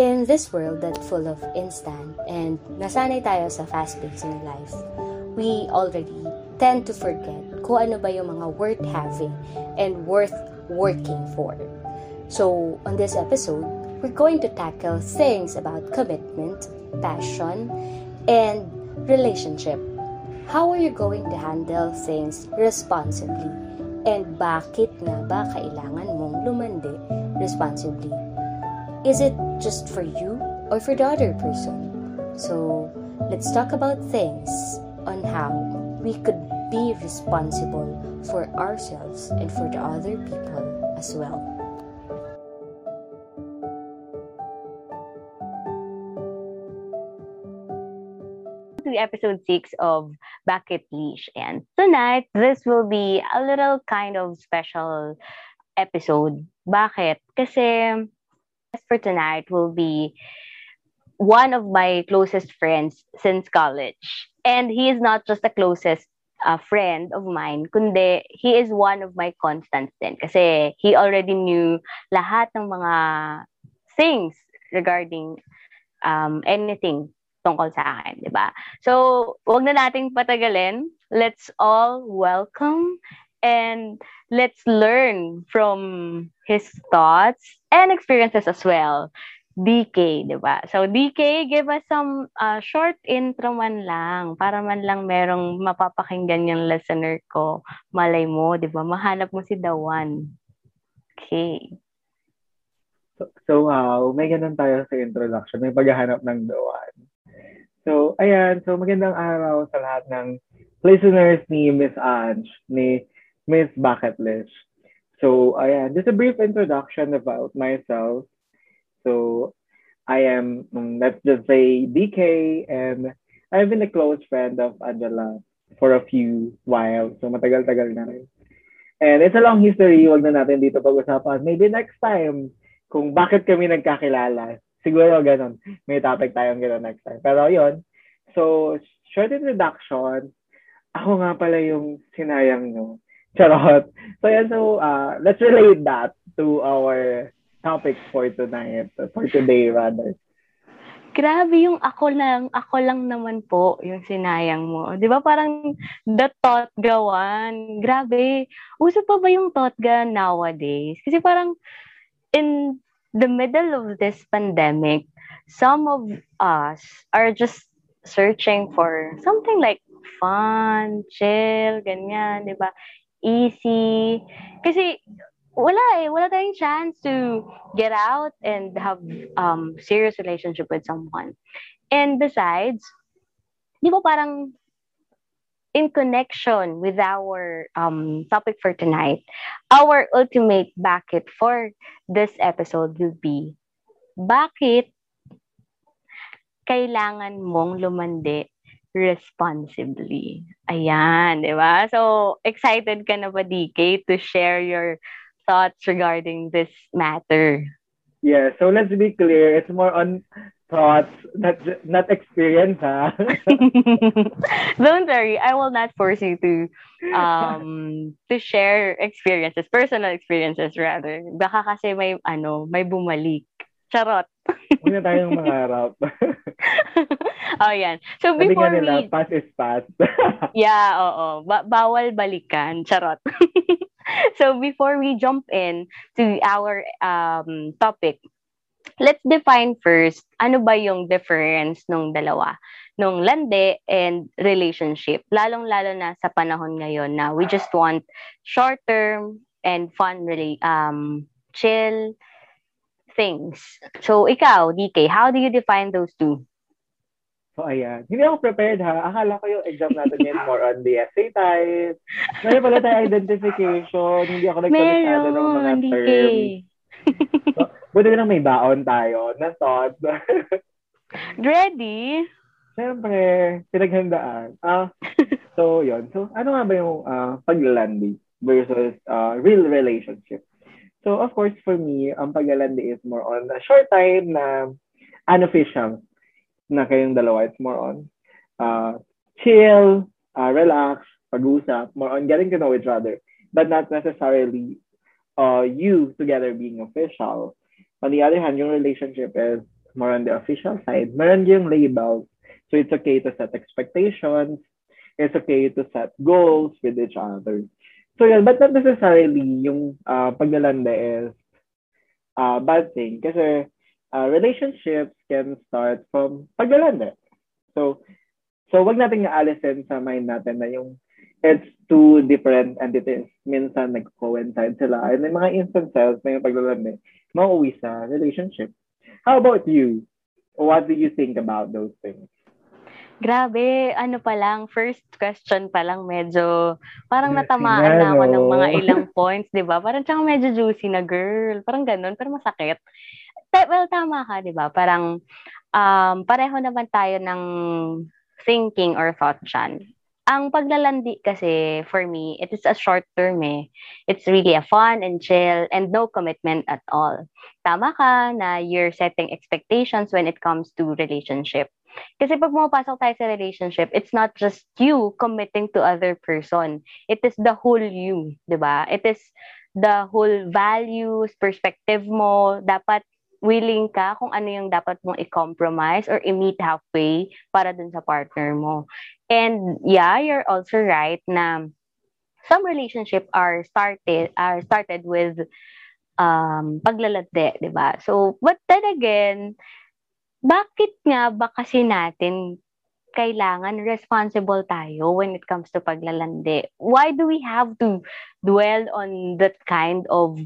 In this world that's full of instant and nasanay tayo sa fast-paced in life, we already tend to forget kung ano ba yung mga worth having and worth working for. So, on this episode, we're going to tackle things about commitment, passion, and relationship. How are you going to handle things responsibly? And bakit nga ba kailangan mong lumandi responsibly? Is it just for you or for the other person? So, let's talk about things on how we could be responsible for ourselves and for the other people as well. to episode 6 of Bucket Leash. And tonight, this will be a little kind of special episode. Bakit? Kasi for tonight will be one of my closest friends since college. And he is not just the closest uh, friend of mine, kundi he is one of my constants din. Kasi he already knew lahat ng mga things regarding um, anything tungkol sa akin, di ba? So, wag na nating patagalin. Let's all welcome and let's learn from his thoughts and experiences as well. DK, di ba? So, DK, give us some uh, short intro man lang para man lang merong mapapakinggan yung listener ko. Malay mo, di ba? Mahanap mo si Dawan. Okay. So, so uh, may ganun tayo sa introduction. May paghahanap ng Dawan. So, ayan. So, magandang araw sa lahat ng listeners ni Miss Ange, ni Miss Bucket List. So, ayan. Just a brief introduction about myself. So I am, um, let's just say, DK, and I've been a close friend of Angela for a few while. So matagal-tagal na rin. And it's a long history. Huwag na natin dito pag-usapan. Maybe next time, kung bakit kami nagkakilala. Siguro ganun. May topic tayong ganun next time. Pero yun. So, short introduction. Ako nga pala yung sinayang nyo. Charot. So, yan. So, uh, let's relate that to our topic for tonight, for today rather. Grabe yung ako lang, ako lang naman po yung sinayang mo. 'Di ba parang the thought gawan. Grabe. Uso pa ba yung thought ga nowadays? Kasi parang in the middle of this pandemic, some of us are just searching for something like fun, chill, ganyan, 'di ba? Easy. Kasi wala eh, wala tayong chance to get out and have um serious relationship with someone. And besides, di ba parang in connection with our um topic for tonight, our ultimate bucket for this episode will be bakit kailangan mong lumandi responsibly. Ayan, di ba? So, excited ka na ba, DK, to share your thoughts regarding this matter? Yeah, so let's be clear. It's more on thoughts, not not experience, ha? Don't worry, I will not force you to um to share experiences, personal experiences rather. Baka kasi may ano, may bumalik. Charot. Huwag na tayong mangarap. oh, yan. So, before Sabi nila, we... pass is pass. yeah, oo. Ba- bawal balikan. Charot. so before we jump in to our um, topic, let's define first ano ba yung difference ng dalawa, nung lande and relationship. Lalong-lalo na sa panahon ngayon na we just want short term and fun really um chill things. So ikaw, DK, how do you define those two? So, ayan. Hindi ako prepared ha. Akala ko yung exam natin yun more on the essay type. Meron pala tayo identification. Hindi ako nagkamasado ng mga terms. so, buti lang may baon tayo na thought. Ready? Siyempre, pinaghandaan. Ah, so, yon So, ano nga ba yung uh, paglalandi versus uh, real relationship? So, of course, for me, ang paglalandi is more on a short time na unofficial na kayong dalawa. It's more on uh, chill, uh, relax, pag-usap, more on getting to know each other, but not necessarily uh, you together being official. On the other hand, your relationship is more on the official side. Meron yung labels. So it's okay to set expectations. It's okay to set goals with each other. So yun, but not necessarily yung uh, paglalanda is uh, bad thing. Kasi uh, relationships can start from paglalanda. So, so wag natin aalisin sa mind natin na yung it's two different entities. Minsan nag-coincide sila. And may mga instances na yung paglalanda mauwi sa relationship. How about you? What do you think about those things? Grabe, ano pa lang, first question pa lang medyo, parang natamaan na ako ng mga ilang points, di ba? Parang tsaka medyo juicy na girl. Parang ganun, pero masakit. Well, tama ka, di ba? Parang um, pareho naman tayo ng thinking or thought dyan. Ang paglalandi kasi, for me, it is a short term eh. It's really a fun and chill and no commitment at all. Tama ka na you're setting expectations when it comes to relationship kasi pag pumapasok tayo sa relationship, it's not just you committing to other person. It is the whole you, di ba? It is the whole values, perspective mo. Dapat willing ka kung ano yung dapat mong i-compromise or i-meet halfway para dun sa partner mo. And yeah, you're also right na some relationship are started are started with um paglalande, 'di ba? So, but then again, bakit nga ba kasi natin kailangan responsible tayo when it comes to paglalandi? Why do we have to dwell on that kind of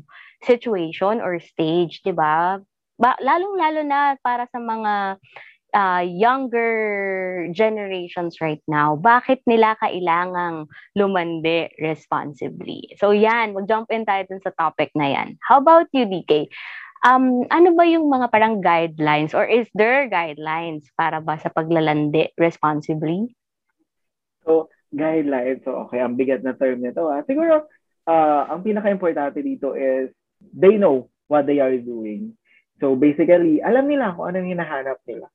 situation or stage, 'di ba? Ba, lalong-lalo na para sa mga uh, younger generations right now, bakit nila kailangang lumandi responsibly? So yan, mag-jump in tayo dun sa topic na yan. How about you, DK? Um, ano ba yung mga parang guidelines or is there guidelines para ba sa paglalandi responsibly? So, guidelines. So, okay, ang bigat na term nito. Ah. Siguro, uh, ang pinaka-importante dito is they know what they are doing. So, basically, alam nila kung anong hinahanap nila.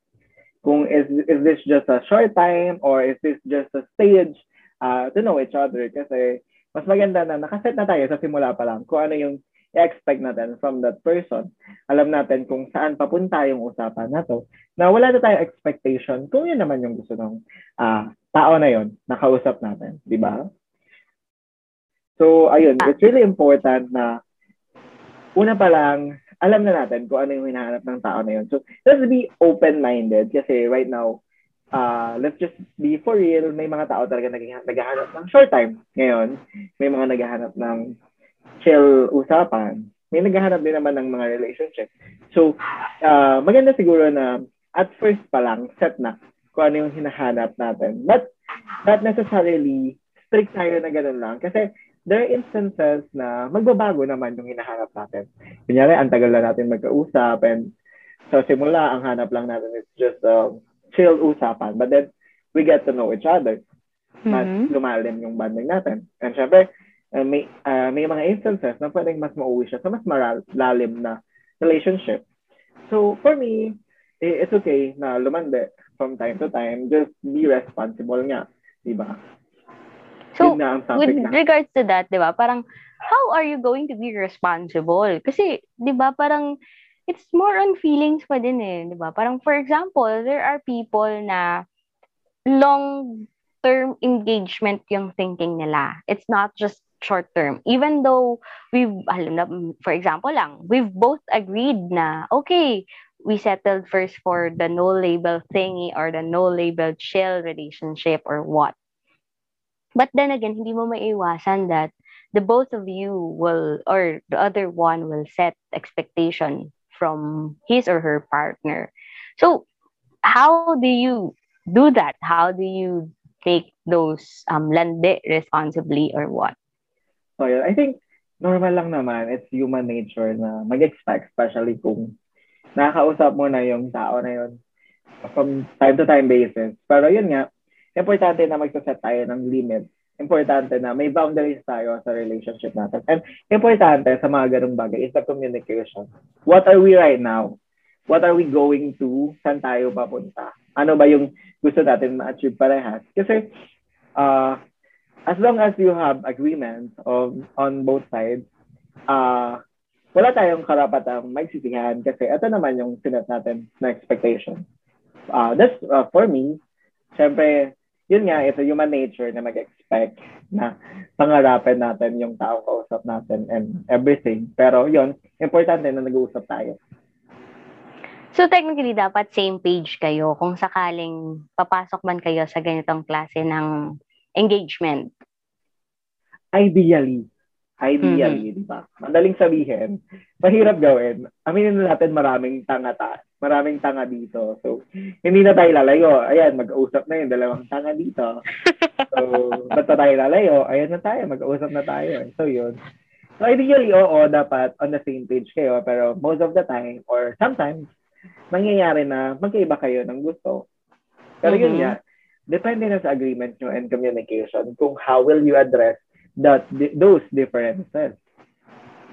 Kung is, is this just a short time or is this just a stage uh, to know each other. Kasi mas maganda na nakaset na tayo sa simula pa lang kung ano yung i-expect natin from that person. Alam natin kung saan papunta yung usapan na to. Na wala na tayong expectation kung yun naman yung gusto ng uh, tao na yun na kausap natin. Di ba? So, ayun. It's really important na una pa lang, alam na natin kung ano yung hinahanap ng tao na yun. So, let's be open-minded kasi right now, uh, let's just be for real, may mga tao talaga naghahanap ng short time ngayon. May mga naghahanap ng chill usapan, may naghahanap din naman ng mga relationship. So, uh, maganda siguro na at first pa lang, set na kung ano yung hinahanap natin. But not necessarily strict tayo na ganun lang. Kasi there are instances na magbabago naman yung hinahanap natin. Kunyari, ang tagal na natin magkausap and sa simula, ang hanap lang natin is just uh, chill usapan. But then, we get to know each other. Mas mm-hmm. lumalim yung bonding natin. And syempre, uh, may uh, may mga instances na pwedeng mas mauwi siya sa mas malalim na relationship. So, for me, eh, it's okay na lumande from time to time. Just be responsible nga. Diba? So, with na. regards to that, di ba, parang, how are you going to be responsible? Kasi, di ba, parang, it's more on feelings pa din eh, di ba? Parang, for example, there are people na long term engagement yung thinking nila. It's not just short term. Even though we've, for example lang, we've both agreed na, okay, we settled first for the no label thingy or the no label chill relationship or what. But then again, hindi mo maiwasan that the both of you will, or the other one will set expectation from his or her partner. So, how do you do that? How do you take those um, lande responsibly or what? So, yun. I think normal lang naman. It's human nature na mag-expect, especially kung nakakausap mo na yung tao na yun from time to time basis. Pero yun nga, importante na magsaset tayo ng limit. Importante na may boundaries tayo sa relationship natin. And importante sa mga ganung bagay is the communication. What are we right now? What are we going to? Saan tayo papunta? Ano ba yung gusto natin ma-achieve parehas? Kasi uh, as long as you have agreement of on both sides, uh, wala tayong karapatang magsisihan kasi ito naman yung sinet natin na expectation. Uh, that's uh, for me, syempre, yun nga, it's a human nature na mag-expect na pangarapin natin yung taong kausap natin and everything. Pero yun, importante na nag-uusap tayo. So technically, dapat same page kayo kung sakaling papasok man kayo sa ganitong klase ng engagement. Ideally, Ideally, mm-hmm. di ba? Madaling sabihin, mahirap gawin. Aminin na natin maraming tanga ta maraming tanga dito. So, hindi na tayo lalayo. Ayan, mag-usap na yung dalawang tanga dito. So, ba't na tayo lalayo? Ayan na tayo, mag-usap na tayo. So, yun. So, ideally, oo, dapat on the same page kayo. Pero most of the time, or sometimes, nangyayari na magkaiba kayo ng gusto. Pero mm-hmm. yun nga, depende na sa agreement nyo and communication kung how will you address that those differences.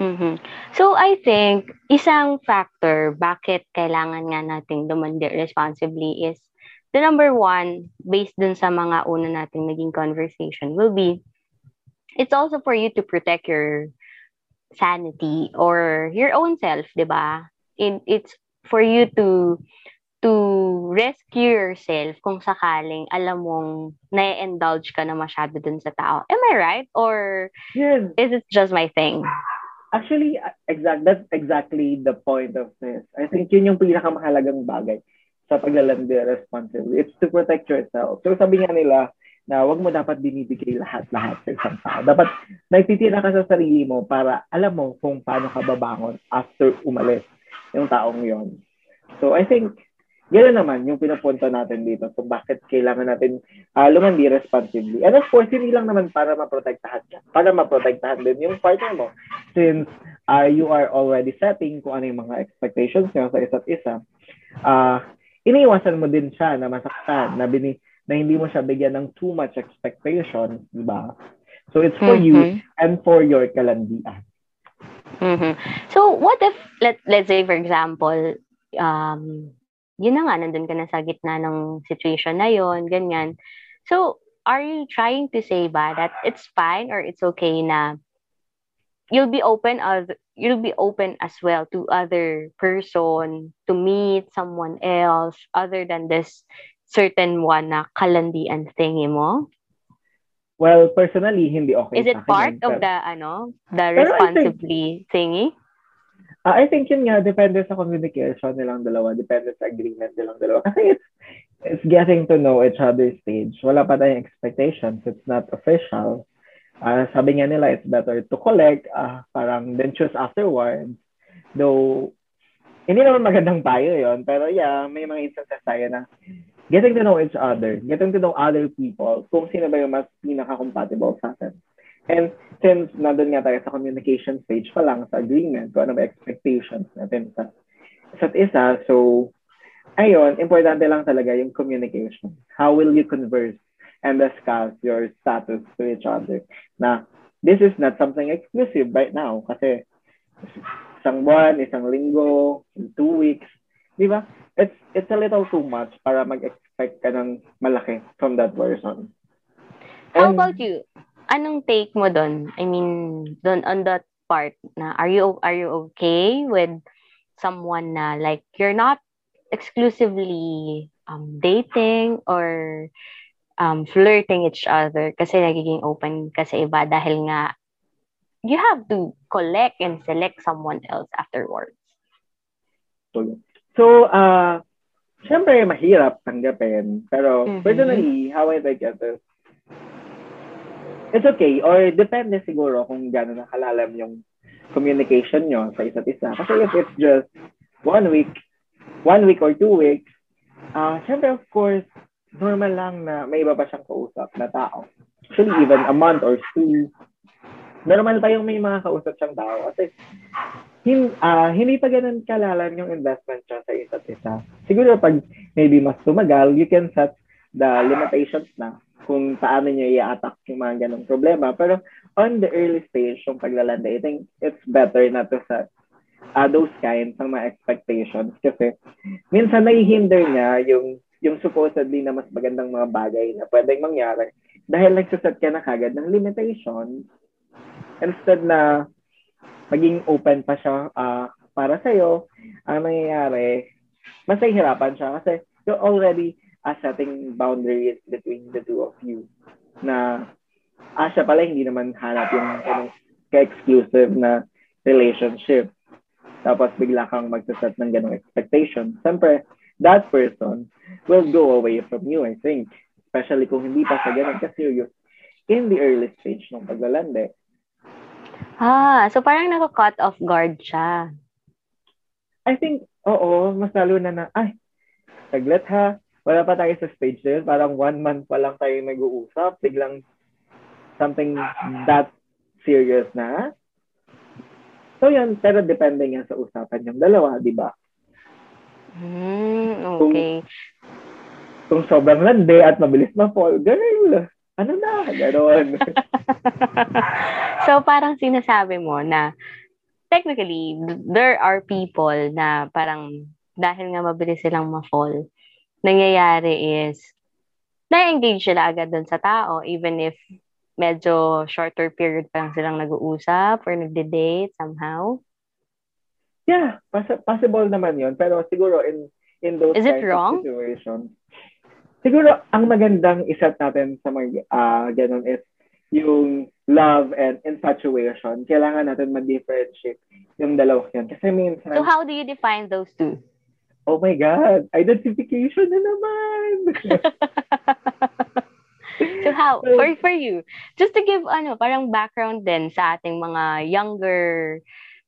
Mm-hmm. So I think isang factor bakit kailangan nga nating dumandi responsibly is the number one based dun sa mga una nating naging conversation will be it's also for you to protect your sanity or your own self, 'di ba? it's for you to to rescue yourself kung sakaling alam mong na-indulge ka na masyado dun sa tao. Am I right? Or yes. is it just my thing? Actually, exact that's exactly the point of this. I think yun yung pinakamahalagang bagay sa paglalandi responsibly. It's to protect yourself. So sabi nga nila na wag mo dapat binibigay lahat-lahat sa isang tao. Dapat nagtitira ka sa sarili mo para alam mo kung paano ka babangon after umalis yung taong yon. So I think Gano'n naman yung pinapunta natin dito kung bakit kailangan natin uh, lumandi responsibly. And of course, hindi lang naman para maprotektahan ka. Para maprotektahan din yung partner mo. Since uh, you are already setting kung ano yung mga expectations nyo sa isa't isa, uh, iniiwasan mo din siya na masaktan, na, bini, na hindi mo siya bigyan ng too much expectations, di ba? So it's for mm-hmm. you and for your kalandian. Mm-hmm. So what if, let, let's say for example, um, yun na nga, nandun ka na sa gitna ng situation na yon ganyan. So, are you trying to say ba that it's fine or it's okay na you'll be open as you'll be open as well to other person to meet someone else other than this certain one na kalandian thingy mo? Well, personally, hindi okay. Is it part of the ano, the responsibly think, thingy? Uh, I think yun nga, depende sa communication nilang dalawa, depende sa agreement nilang dalawa. Kasi it's, it's getting to know each other's stage. Wala pa tayong expectations. It's not official. Uh, sabi nga nila, it's better to collect, uh, parang then choose afterwards. Though, hindi naman magandang payo yon Pero yeah, may mga instances tayo na getting to know each other, getting to know other people, kung sino ba yung mas pinaka-compatible sa atin. And since nandun nga tayo sa communication stage pa lang sa agreement, kung ano ba expectations natin sa isa't isa, so ayun, importante lang talaga yung communication. How will you converse and discuss your status to each other? Na this is not something exclusive right now kasi isang buwan, isang linggo, two weeks, di ba? It's, it's a little too much para mag-expect ka ng malaki from that person. And, How about you? Anong take mo doon? I mean, doon on that part na are you are you okay with someone na like you're not exclusively um, dating or um, flirting each other kasi nagiging open kasi iba dahil nga you have to collect and select someone else afterwards. So, uh, syempre mahirap tanggapin. Pero mm-hmm. personally, how I take it is, it's okay. Or depende siguro kung gano'n nakalalam yung communication nyo sa isa't isa. Kasi if it's just one week, one week or two weeks, uh, syempre of course, normal lang na may iba pa siyang kausap na tao. Actually, even a month or two, normal pa yung may mga kausap siyang tao. Kasi hin, uh, hindi pa ganun kalalam yung investment siya sa isa't isa. Siguro pag maybe mas tumagal, you can set the limitations na kung paano nyo i-attack yung mga ganong problema. Pero on the early stage, yung paglalanda, I think it's better na to set uh, those kinds ng mga expectations kasi minsan naihinder niya yung yung supposedly na mas magandang mga bagay na pwedeng mangyari dahil nagsaset ka na kagad ng limitations instead na maging open pa siya uh, para sa'yo, ang nangyayari, mas nahihirapan siya kasi you're already uh, setting boundaries between the two of you na ah, siya pala hindi naman hanap yung ano, ka-exclusive na relationship. Tapos bigla kang magsaset ng ganong expectation. Siyempre, that person will go away from you, I think. Especially kung hindi pa sa ganun ka-serious in the early stage ng paglalande. Ah, so parang naka-cut off guard siya. I think, oo, mas lalo na na, ay, saglit ha, wala pa tayo sa stage na yun. Parang one month pa lang tayo nag-uusap. Biglang something that serious na. So yun, pero depende nga sa usapan yung dalawa, di ba? Mm, okay. Kung, kung sobrang lande at mabilis ma-fall, ganun. Ano na? Ganon. so parang sinasabi mo na technically, there are people na parang dahil nga mabilis silang ma-fall, nangyayari is na-engage sila agad dun sa tao even if medyo shorter period pa lang silang nag-uusap or nagde-date somehow? Yeah, poss- possible naman yon Pero siguro in in those Is it wrong? situations, siguro ang magandang iset natin sa mga uh, ganun is yung love and infatuation. Kailangan natin ma-differentiate yung dalawa yan. Kasi minsan... So how do you define those two? Oh my God! Identification na naman! so how for for you just to give ano parang background din sa ating mga younger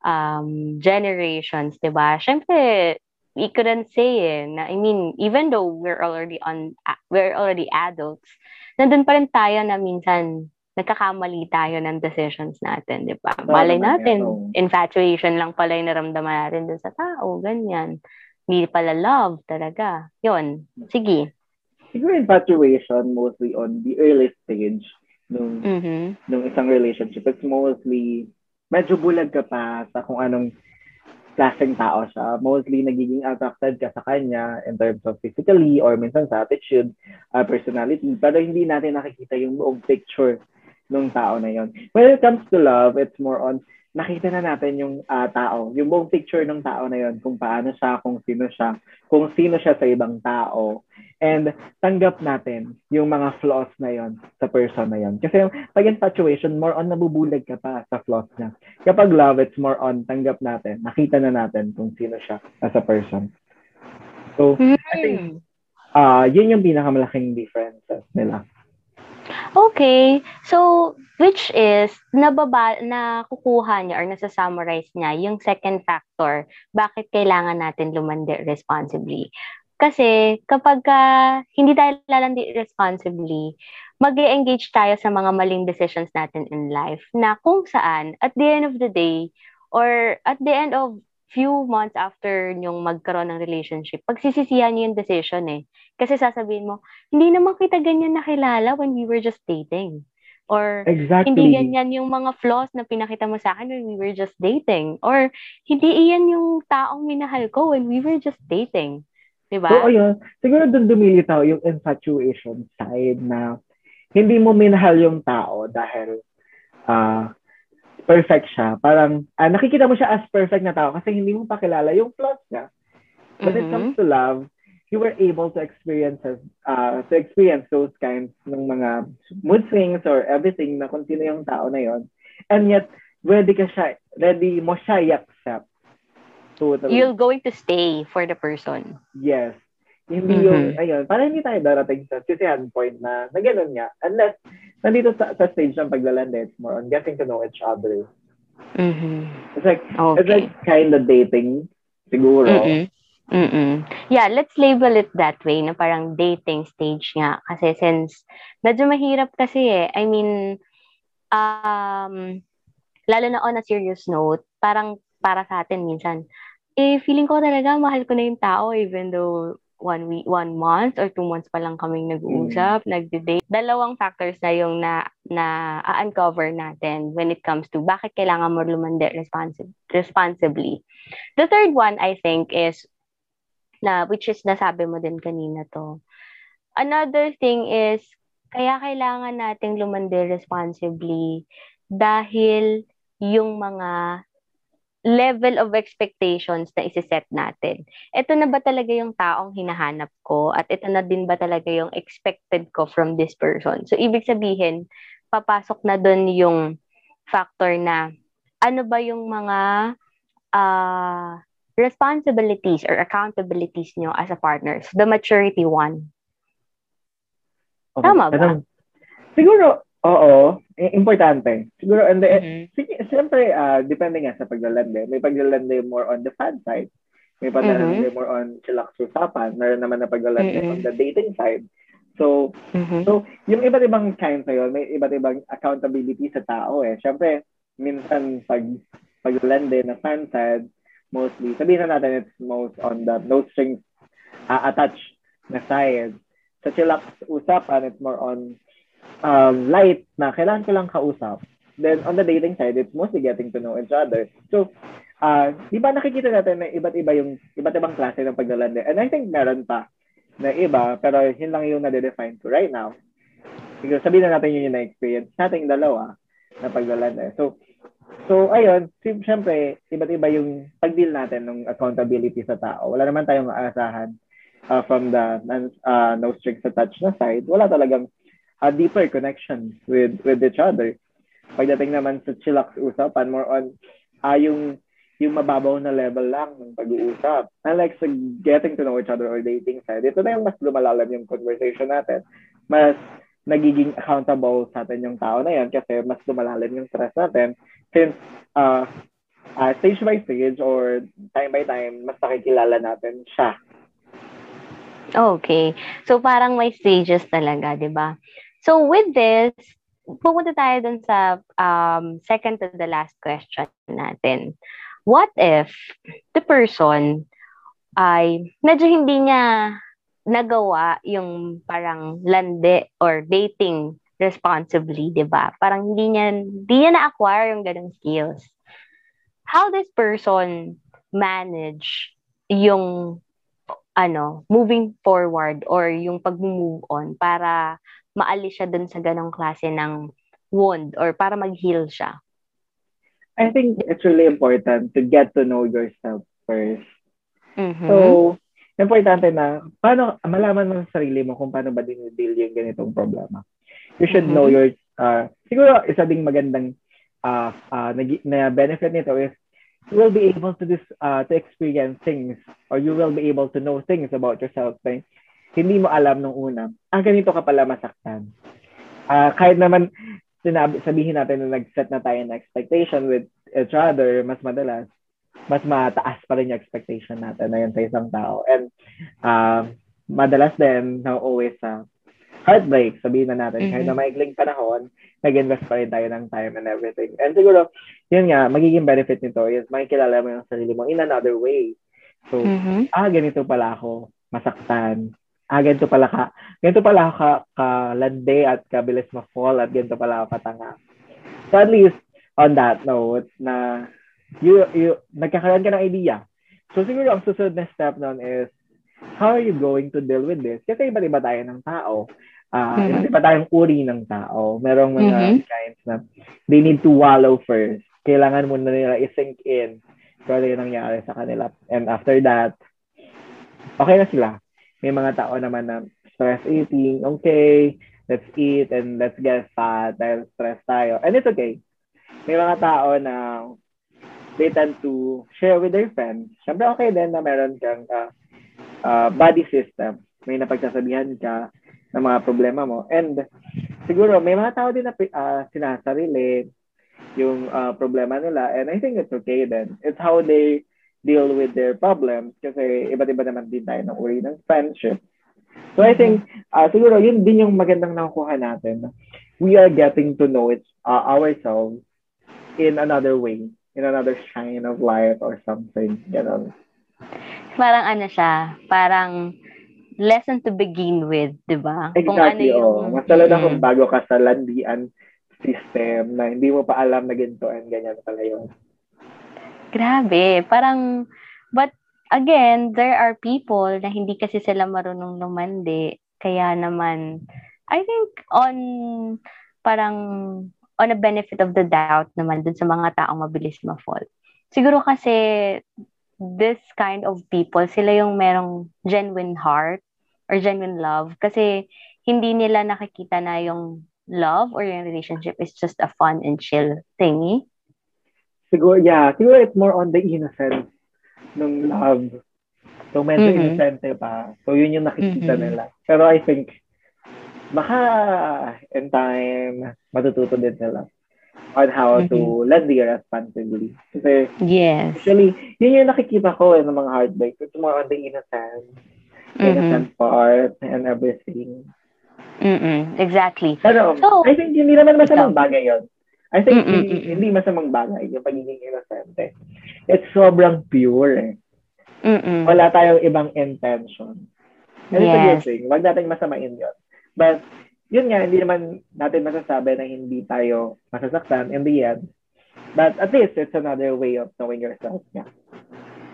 um generations 'di ba syempre we couldn't say eh, na, I mean even though we're already on we're already adults nandun pa rin tayo na minsan nagkakamali tayo ng decisions natin, di ba? Malay natin, infatuation lang pala yung naramdaman natin dun sa tao, ganyan. Hindi pala love talaga. Yun, sige siguro infatuation mostly on the early stage nung, mm-hmm. nung isang relationship. It's mostly, medyo bulag ka pa sa kung anong klaseng tao siya. Mostly nagiging attracted ka sa kanya in terms of physically or minsan sa attitude, uh, personality. Pero hindi natin nakikita yung buong picture ng tao na yon. When it comes to love, it's more on nakita na natin yung uh, tao, yung buong picture ng tao na yon, kung paano siya, kung sino siya, kung sino siya sa ibang tao. And tanggap natin yung mga flaws na yon sa person na yon. Kasi yung pag infatuation, more on nabubulag ka pa sa flaws niya. Kapag love, it's more on tanggap natin, nakita na natin kung sino siya as a person. So. I think, uh, yun yung pinakamalaking differences nila. Okay. So, which is, nababa, na kukuha niya or nasa-summarize niya yung second factor, bakit kailangan natin lumandi responsibly. Kasi kapag uh, hindi tayo lalandi responsibly, mag engage tayo sa mga maling decisions natin in life na kung saan, at the end of the day, or at the end of few months after yung magkaroon ng relationship, pagsisisihan niyo yung decision eh. Kasi sasabihin mo, hindi naman kita ganyan nakilala when we were just dating. Or exactly. hindi ganyan yung mga flaws na pinakita mo sa akin when we were just dating. Or hindi iyan yung taong minahal ko when we were just dating. Diba? Oo, yun. Siguro doon dumilitaw yung infatuation side na hindi mo minahal yung tao dahil uh, perfect siya. Parang, uh, nakikita mo siya as perfect na tao kasi hindi mo pa kilala yung flaws niya. When mm-hmm. it comes to love, you were able to experience uh, to experience those kinds ng mga mood swings or everything na kung sino yung tao na yon. And yet, ready ka siya, ready mo siya i-accept. Totally. You're going to stay for the person. Yes. Hindi mm-hmm. yung, ayun, para hindi tayo darating sa sisihan point na, na gano'n nga. Unless, nandito sa, sa stage ng paglalande, it's more on getting to know each other. Mm-hmm. It's like, okay. it's like kind of dating, siguro. Mm-hmm. Mm-mm. Yeah, let's label it that way, na parang dating stage nga. Kasi since, medyo mahirap kasi eh. I mean, um, lalo na on a serious note, parang para sa atin minsan, eh, feeling ko talaga mahal ko na yung tao even though one week, one month or two months pa lang kaming nag-uusap, mm. nagde-date. Dalawang factors na yung na, na uncover natin when it comes to bakit kailangan mo lumande responsi- responsibly. The third one, I think, is na which is nasabi mo din kanina to. Another thing is kaya kailangan nating lumande responsibly dahil yung mga level of expectations na isiset natin. Ito na ba talaga yung taong hinahanap ko? At ito na din ba talaga yung expected ko from this person? So, ibig sabihin, papasok na dun yung factor na ano ba yung mga uh, responsibilities or accountabilities nyo as a partner. So, the maturity one. Okay. Tama ba? siguro, Oo, importante. Siguro, and the, mm-hmm. sige, siyempre, uh, depende nga sa paglalande. May paglalande more on the fan side. May paglalande mm-hmm. more on chillax usapan. Meron naman na paglalande mm-hmm. on the dating side. So, mm-hmm. so yung iba't ibang kinds na yun, may iba't ibang accountability sa tao eh. Siyempre, minsan pag paglalande na fan side, mostly, sabihin na natin it's most on the no strings uh, attached na side. Sa chillax usapan, it's more on um, light na kailangan ko lang kausap. Then on the dating side, it's mostly getting to know each other. So, uh, di ba nakikita natin na iba't iba yung iba't ibang klase ng paglalande. And I think meron pa na iba, pero yun lang yung nade-define ko right now. Siguro sabihin na natin yun yung na-experience nating dalawa na paglalande. So, so ayun, siyempre, iba't iba yung pag-deal natin ng accountability sa tao. Wala naman tayong aasahan uh, from the uh, no strings attached na side. Wala talagang a deeper connection with with each other. Pagdating naman sa chillax usapan, more on uh, yung yung mababaw na level lang ng pag-uusap. Unlike sa getting to know each other or dating side, ito na yung mas lumalalim yung conversation natin. Mas nagiging accountable sa atin yung tao na yan kasi mas lumalalim yung stress natin since uh, uh, stage by stage or time by time, mas nakikilala natin siya. Okay. So parang may stages talaga, 'di ba? So with this, pupunta tayo dun sa um, second to the last question natin. What if the person ay medyo hindi niya nagawa yung parang lande or dating responsibly, 'di ba? Parang hindi niya hindi niya na-acquire yung ganung skills. How this person manage yung ano, moving forward or yung pag-move on para maalis siya dun sa ganong klase ng wound or para mag-heal siya? I think it's really important to get to know yourself first. Mm-hmm. So, importante na, paano, malaman mo sa sarili mo kung paano ba din-deal yung ganitong problema. You should mm-hmm. know your, uh, siguro isa ding magandang uh, uh, na, na benefit nito is you will be able to this uh, to experience things or you will be able to know things about yourself na hindi mo alam nung una, ah, ganito ka pala masaktan. Uh, kahit naman sinabi, sabihin natin na nag-set na tayo ng expectation with each other, mas madalas, mas mataas pa rin yung expectation natin na yun sa isang tao. And uh, madalas din na always sa uh, heartbreak, sabihin na natin, mm-hmm. kahit na maikling panahon, nag-invest pa rin tayo ng time and everything. And siguro, yun nga, magiging benefit nito is makikilala mo yung sarili mo in another way. So, mm-hmm. ah, ganito pala ako, masaktan ah, ganito pala ka, ganito pala ka, ka lande at kabilis ma-fall at ganito pala katanga. So at least, on that note, na you, you, nagkakaroon ka ng idea. So siguro ang susunod na step nun is, how are you going to deal with this? Kasi iba-iba tayo ng tao. Uh, mm-hmm. Iba tayong uri ng tao. Merong mga mm-hmm. kinds na they need to wallow first. Kailangan muna nila i-sink in kung ano yung nangyari sa kanila. And after that, okay na sila may mga tao naman na stress eating, okay, let's eat and let's get fat dahil stress tayo. And it's okay. May mga tao na they tend to share with their friends. Siyempre, okay din na meron kang uh, uh, body system. May napagsasabihan ka ng mga problema mo. And siguro, may mga tao din na uh, sinasarili yung uh, problema nila. And I think it's okay then. It's how they deal with their problems kasi iba't iba naman din tayo ng uri ng friendship. So I think uh, siguro yun din yung magandang nakukuha natin. We are getting to know it uh, ourselves in another way, in another shine of light or something. Ganon. Parang ano siya, parang lesson to begin with, di ba? Exactly, kung ano yung... oh. Mas lalo na kung bago ka sa landian system na hindi mo pa alam na ganito and ganyan pala yun. Grabe, parang, but again, there are people na hindi kasi sila marunong lumandi. Kaya naman, I think on, parang, on a benefit of the doubt naman dun sa mga taong mabilis ma-fall. siguro kasi this kind of people, sila yung merong genuine heart or genuine love kasi hindi nila nakikita na yung love or yung relationship is just a fun and chill thingy. Siguro, yeah. Siguro it's more on the innocence ng love. So, medyo Mhm. innocent pa. So, yun yung nakikita Mhm. nila. Pero I think, baka in time, matututo din sila on how to love the responsibly. Kasi Yes. Actually, yun yung nakikita ko eh, ng mga heartbreak. It's more on the innocent, innocent part and everything. Mm-mm. Exactly. Pero, So, I think hindi naman masamang bagay yun. I think Mm-mm, hindi, mm-mm. hindi masamang bagay yung pagiging innocent eh. It's sobrang pure eh. Mm-mm. Wala tayong ibang intention. And it's a good Yes. thing. Huwag natin masamain yun. But, yun nga, hindi naman natin masasabi na hindi tayo masasaktan in the end. But at least, it's another way of knowing yourself. Yeah.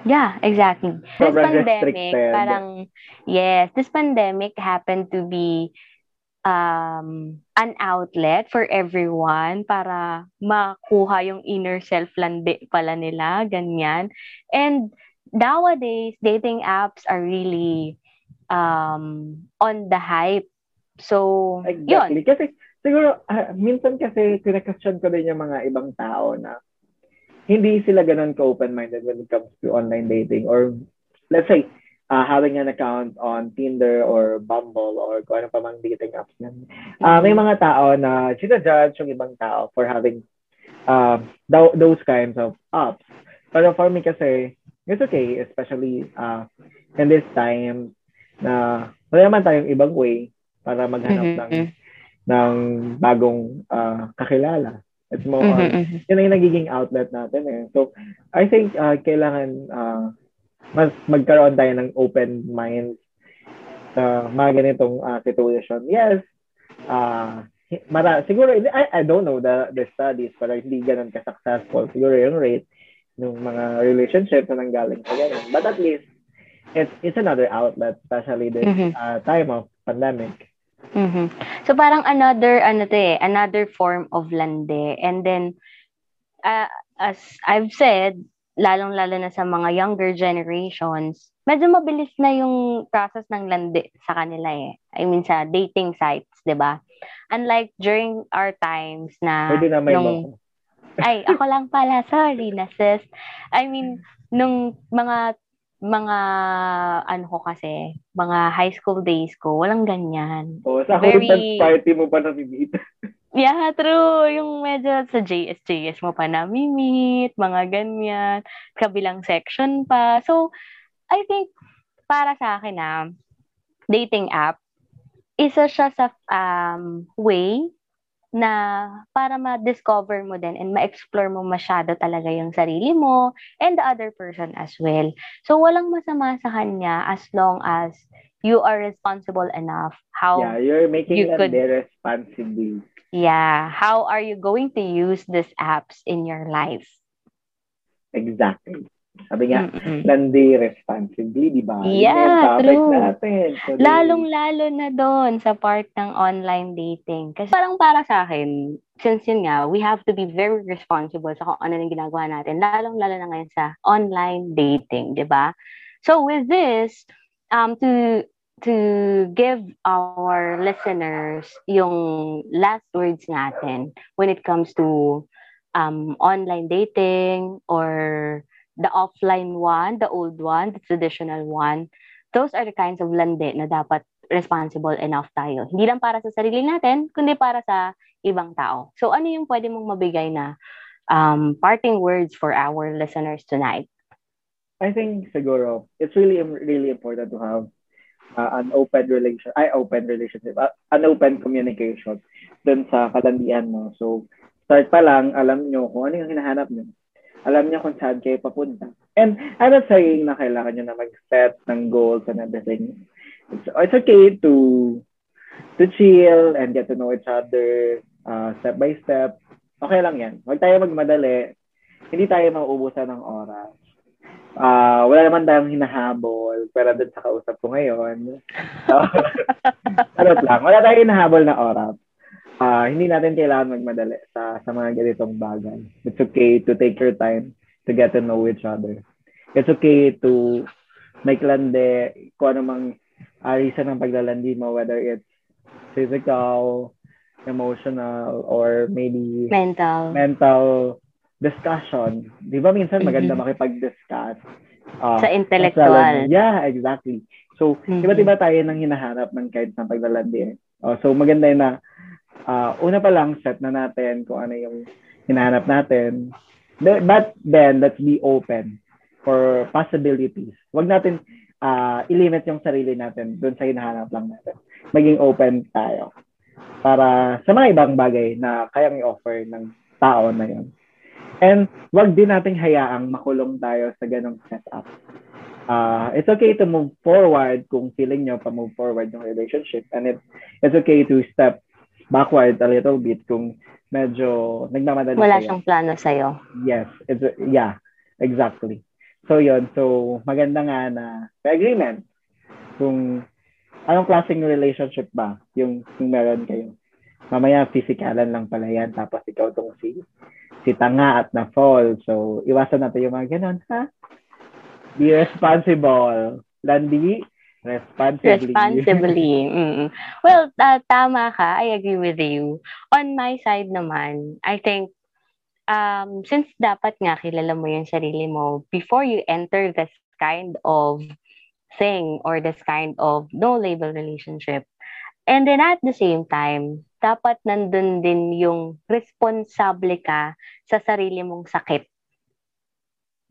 Yeah, exactly. This Sobrang pandemic, restricted. parang, yes, this pandemic happened to be um, an outlet for everyone para makuha yung inner self landi pala nila, ganyan. And nowadays, dating apps are really um, on the hype. So, yun. Exactly. Kasi siguro, ah, minsan kasi kinakasyon ko din yung mga ibang tao na hindi sila ganun ka-open-minded when it comes to online dating or let's say, uh, having an account on Tinder or Bumble or kung ano pa mang dating apps na. Ah, may mga tao na sinajudge yung ibang tao for having um, tho- those kinds of apps. Pero for me kasi, it's okay, especially uh, in this time na wala naman tayong ibang way para maghanap Mhm, ng ng bagong ah, kakilala. It's more on, Mhm, mhm. yun ang nagiging outlet natin eh. So, I think ah, kailangan ah, mas magkaroon tayo ng open mind sa mga ganitong ah, situation. Yes, ah mara, siguro, I, I don't know the, the studies, pero hindi ganun ka-successful. Siguro yung rate ng mga relationships na nanggaling sa ganun. But at least, it's, it's another outlet, especially this Mhm. ah, time of pandemic. Mhm. So parang another ano to eh, another form of lande. And then uh, as I've said, lalong-lalo na sa mga younger generations, medyo mabilis na yung process ng lande sa kanila eh. I mean sa dating sites, 'di ba? Unlike during our times na Pwede na may nung- ay, ako lang pala, sorry na sis. I mean, nung mga mga ano ko kasi, mga high school days ko, walang ganyan. O, sa Very- party mo pa na-meet. Yeah, true. Yung medyo sa JS-JS mo pa nami-meet, mga ganyan. Kabilang section pa. So, I think, para sa akin na, dating app, isa siya sa um, way na para ma-discover mo din and ma-explore mo masyado talaga yung sarili mo and the other person as well. So, walang masama sa kanya as long as you are responsible enough. How Yeah, you're making you them could- their responsibility. Yeah. How are you going to use these apps in your life? Exactly. Sabi nga, Mm-mm. landi responsibly, di ba? Yeah, topic true. natin. Lalong-lalo na doon sa part ng online dating. Kasi parang para sa akin, since yun nga, we have to be very responsible sa kung ano yung ginagawa natin. Lalong-lalo na ngayon sa online dating, di ba? So with this, um, to to give our listeners yung last words natin when it comes to um, online dating or the offline one, the old one, the traditional one, those are the kinds of landi na dapat responsible enough tayo. Hindi lang para sa sarili natin, kundi para sa ibang tao. So ano yung pwede mong mabigay na um, parting words for our listeners tonight? I think siguro, it's really, really important to have uh, an open relation, ay, open relationship, uh, an open communication dun sa kalandian mo. So, start pa lang, alam nyo kung ano yung hinahanap nyo. Alam nyo kung saan kayo papunta. And I'm not saying na kailangan nyo na mag-set ng goals and everything. It's, it's okay to to chill and get to know each other uh, step by step. Okay lang yan. Huwag tayo magmadali. Hindi tayo mauubusan ng oras. Ah, wala naman tayong hinahabol pero dun sa kausap ko ngayon. So, Charot lang. Wala tayong hinahabol na oras. Ah, hindi natin kailangan magmadali sa sa mga ganitong bagay. It's okay to take your time to get to know each other. It's okay to make lande kung ano mang uh, reason ng paglalandi mo, whether it's physical, emotional, or maybe mental. mental discussion. Di ba minsan maganda mm-hmm. makipag-discuss? Uh, sa intellectual. Yeah, exactly. So, mm-hmm. iba't iba tayo nang hinahanap ng kahit sa paglalandi. Oh, so, maganda na uh, una pa lang set na natin kung ano yung hinahanap natin. But then, let's be open for possibilities. Huwag natin uh, ilimit yung sarili natin doon sa hinahanap lang natin. Maging open tayo para sa mga ibang bagay na kayang i-offer ng tao na yun. And wag din nating hayaang makulong tayo sa ganong setup. Uh, it's okay to move forward kung feeling nyo pa move forward yung relationship. And it, it's okay to step backward a little bit kung medyo nagmamadali Wala siyang plano sa'yo. Yes. It's, yeah, exactly. So, yun. So, maganda nga na may agreement kung anong klaseng relationship ba yung, yung meron kayo. Mamaya, physikalan lang pala yan. Tapos ikaw tong si, si tanga at na fall. So, iwasan natin yung mga ganun, ha? Be responsible. Landi, Responsibly. Responsibly. mm Well, uh, tama ka. I agree with you. On my side naman, I think um, since dapat nga kilala mo yung sarili mo before you enter this kind of thing or this kind of no label relationship. And then at the same time, dapat nandun din yung responsable ka sa sarili mong sakit.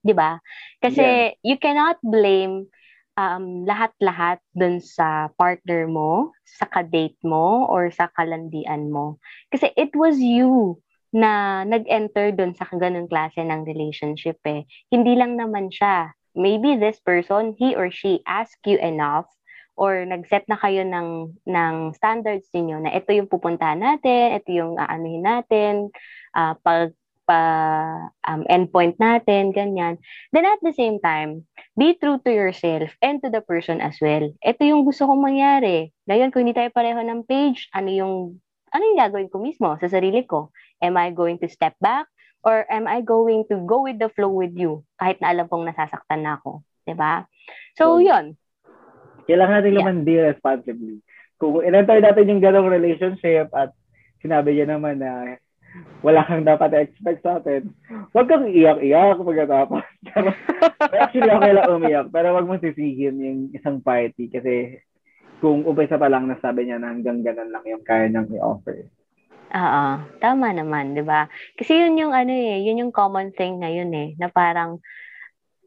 'Di ba? Kasi yeah. you cannot blame um, lahat-lahat dun sa partner mo, sa kadate mo, or sa kalandian mo. Kasi it was you na nag-enter dun sa ganung klase ng relationship eh. Hindi lang naman siya. Maybe this person, he or she ask you enough or nag-set na kayo ng, ng standards niyo na ito yung pupuntahan natin, ito yung aanuhin natin, uh, pag pa um, endpoint natin, ganyan. Then at the same time, be true to yourself and to the person as well. Ito yung gusto kong mangyari. Ngayon, kung hindi tayo pareho ng page, ano yung, ano yung gagawin ko mismo sa sarili ko? Am I going to step back? Or am I going to go with the flow with you? Kahit na alam kong nasasaktan na ako. ba diba? So, so yun. Kailangan natin yeah. lumandi responsibly. Kung in-enter natin yung ganong relationship at sinabi niya naman na wala kang dapat expect sa atin. Huwag kang iyak-iyak pagkatapos. actually, okay lang umiyak. Pero huwag mo sisihin yung isang party kasi kung umpisa pa lang nasabi niya na hanggang ganun lang yung kaya niyang i-offer. Oo, tama naman, 'di ba? Kasi yun yung ano eh, yun yung common thing ngayon eh, na parang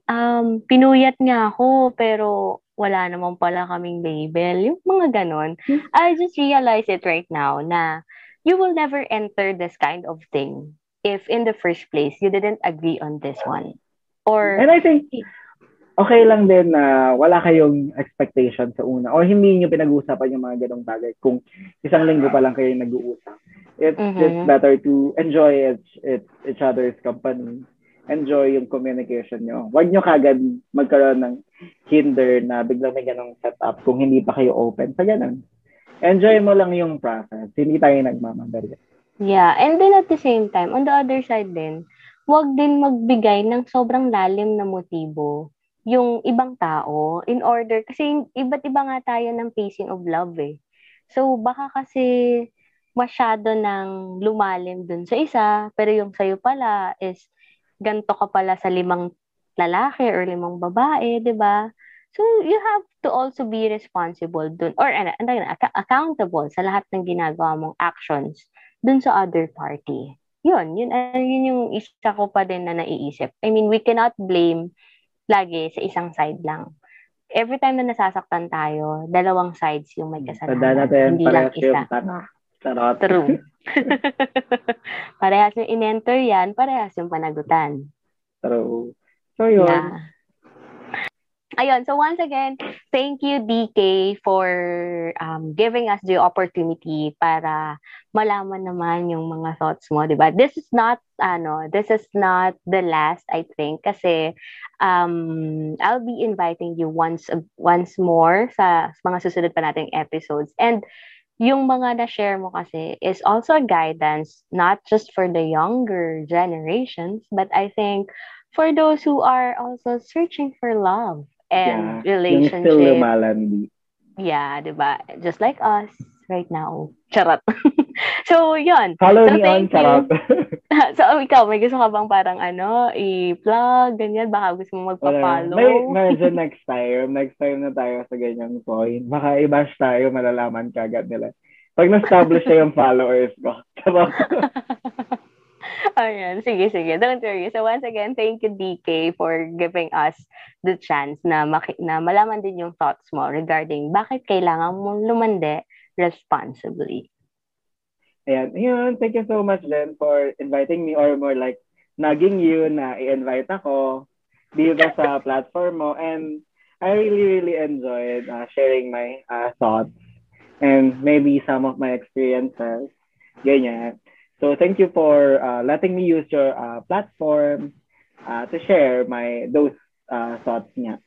um pinuyat niya ako pero wala naman pala kaming label, yung mga ganon. I just realize it right now na you will never enter this kind of thing if in the first place you didn't agree on this one. Or And I think okay lang din na wala kayong expectation sa una or hindi niyo pinag-uusapan yung mga ganong bagay kung isang linggo pa lang kayo nag-uusap. It's mm-hmm. just better to enjoy each, each, each other's company. Enjoy yung communication nyo. Huwag nyo kagad magkaroon ng hinder na biglang may ganong setup kung hindi pa kayo open sa ganun enjoy mo lang yung process. Hindi tayo nagmamadali. Yeah, and then at the same time, on the other side din, wag din magbigay ng sobrang lalim na motibo yung ibang tao in order, kasi iba't iba nga tayo ng pacing of love eh. So, baka kasi masyado ng lumalim dun sa isa, pero yung sa'yo pala is ganto ka pala sa limang lalaki or limang babae, di ba? So, you have to also be responsible dun, or ano, ac- accountable sa lahat ng ginagawa mong actions dun sa other party. Yun, yun, uh, yun yung isa ko pa din na naiisip. I mean, we cannot blame lagi sa isang side lang. Every time na nasasaktan tayo, dalawang sides yung may kasalanan. Tanda natin, hindi lang isa. Yung True. parehas yung in-enter yan, parehas yung panagutan. True. So, yun. Yeah. Ayun, so once again, thank you DK for um, giving us the opportunity para malaman naman yung mga thoughts mo, 'di ba? This is not ano, this is not the last I think kasi um I'll be inviting you once once more sa mga susunod pa nating episodes. And yung mga na-share mo kasi is also a guidance not just for the younger generations, but I think for those who are also searching for love and yeah, relationship. Yung still lumalandi. Yeah, diba? Just like us right now. Charot. so, yun. Follow so, me on thank you. Charot. so, ikaw, may gusto ka bang parang ano, i-plug, ganyan? Baka gusto mo magpa-follow? May, medyo next time. Next time na tayo sa ganyang point. Baka i-bash tayo, malalaman kagad nila. Pag na-establish na yung followers ko. Charot. Ayan, sige, sige. Don't worry. So once again, thank you DK for giving us the chance na, maki- na malaman din yung thoughts mo regarding bakit kailangan mo lumande responsibly. Ayan. Yun, thank you so much then for inviting me or more like naging you na i-invite ako dito sa platform mo. And I really, really enjoyed uh, sharing my uh, thoughts and maybe some of my experiences. Ganyan. So thank you for uh, letting me use your uh, platform uh, to share my those uh, thoughts niya.